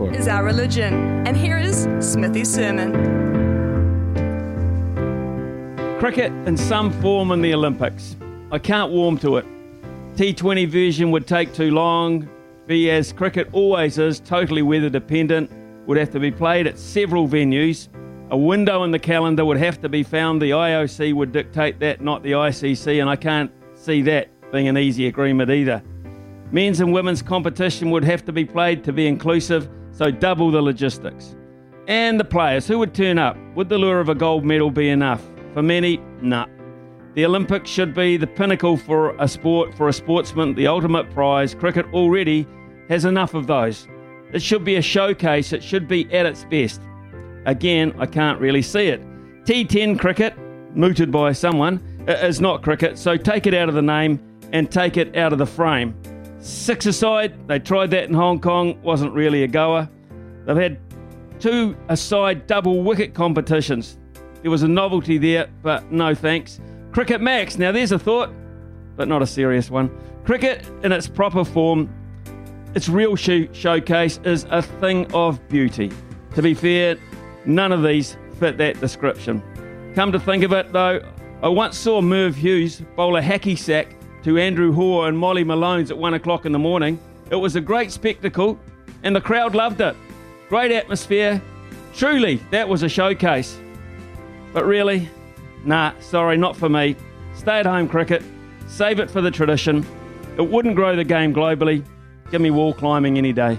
Is our religion. And here is Smithy's sermon. Cricket in some form in the Olympics. I can't warm to it. T20 version would take too long, be as cricket always is, totally weather dependent, would have to be played at several venues. A window in the calendar would have to be found. The IOC would dictate that, not the ICC, and I can't see that being an easy agreement either. Men's and women's competition would have to be played to be inclusive, so double the logistics. And the players, who would turn up? Would the lure of a gold medal be enough? For many, nah. The Olympics should be the pinnacle for a sport, for a sportsman, the ultimate prize. Cricket already has enough of those. It should be a showcase, it should be at its best. Again, I can't really see it. T10 cricket, mooted by someone, is not cricket, so take it out of the name and take it out of the frame. Six aside, they tried that in Hong Kong, wasn't really a goer. They've had two aside double wicket competitions. There was a novelty there, but no thanks. Cricket Max, now there's a thought, but not a serious one. Cricket in its proper form, its real show- showcase is a thing of beauty. To be fair, none of these fit that description. Come to think of it, though, I once saw Merv Hughes bowl a hacky sack to Andrew Hoare and Molly Malone's at one o'clock in the morning. It was a great spectacle, and the crowd loved it. Great atmosphere. Truly, that was a showcase. But really, nah, sorry, not for me. Stay at home cricket. Save it for the tradition. It wouldn't grow the game globally. Give me wall climbing any day.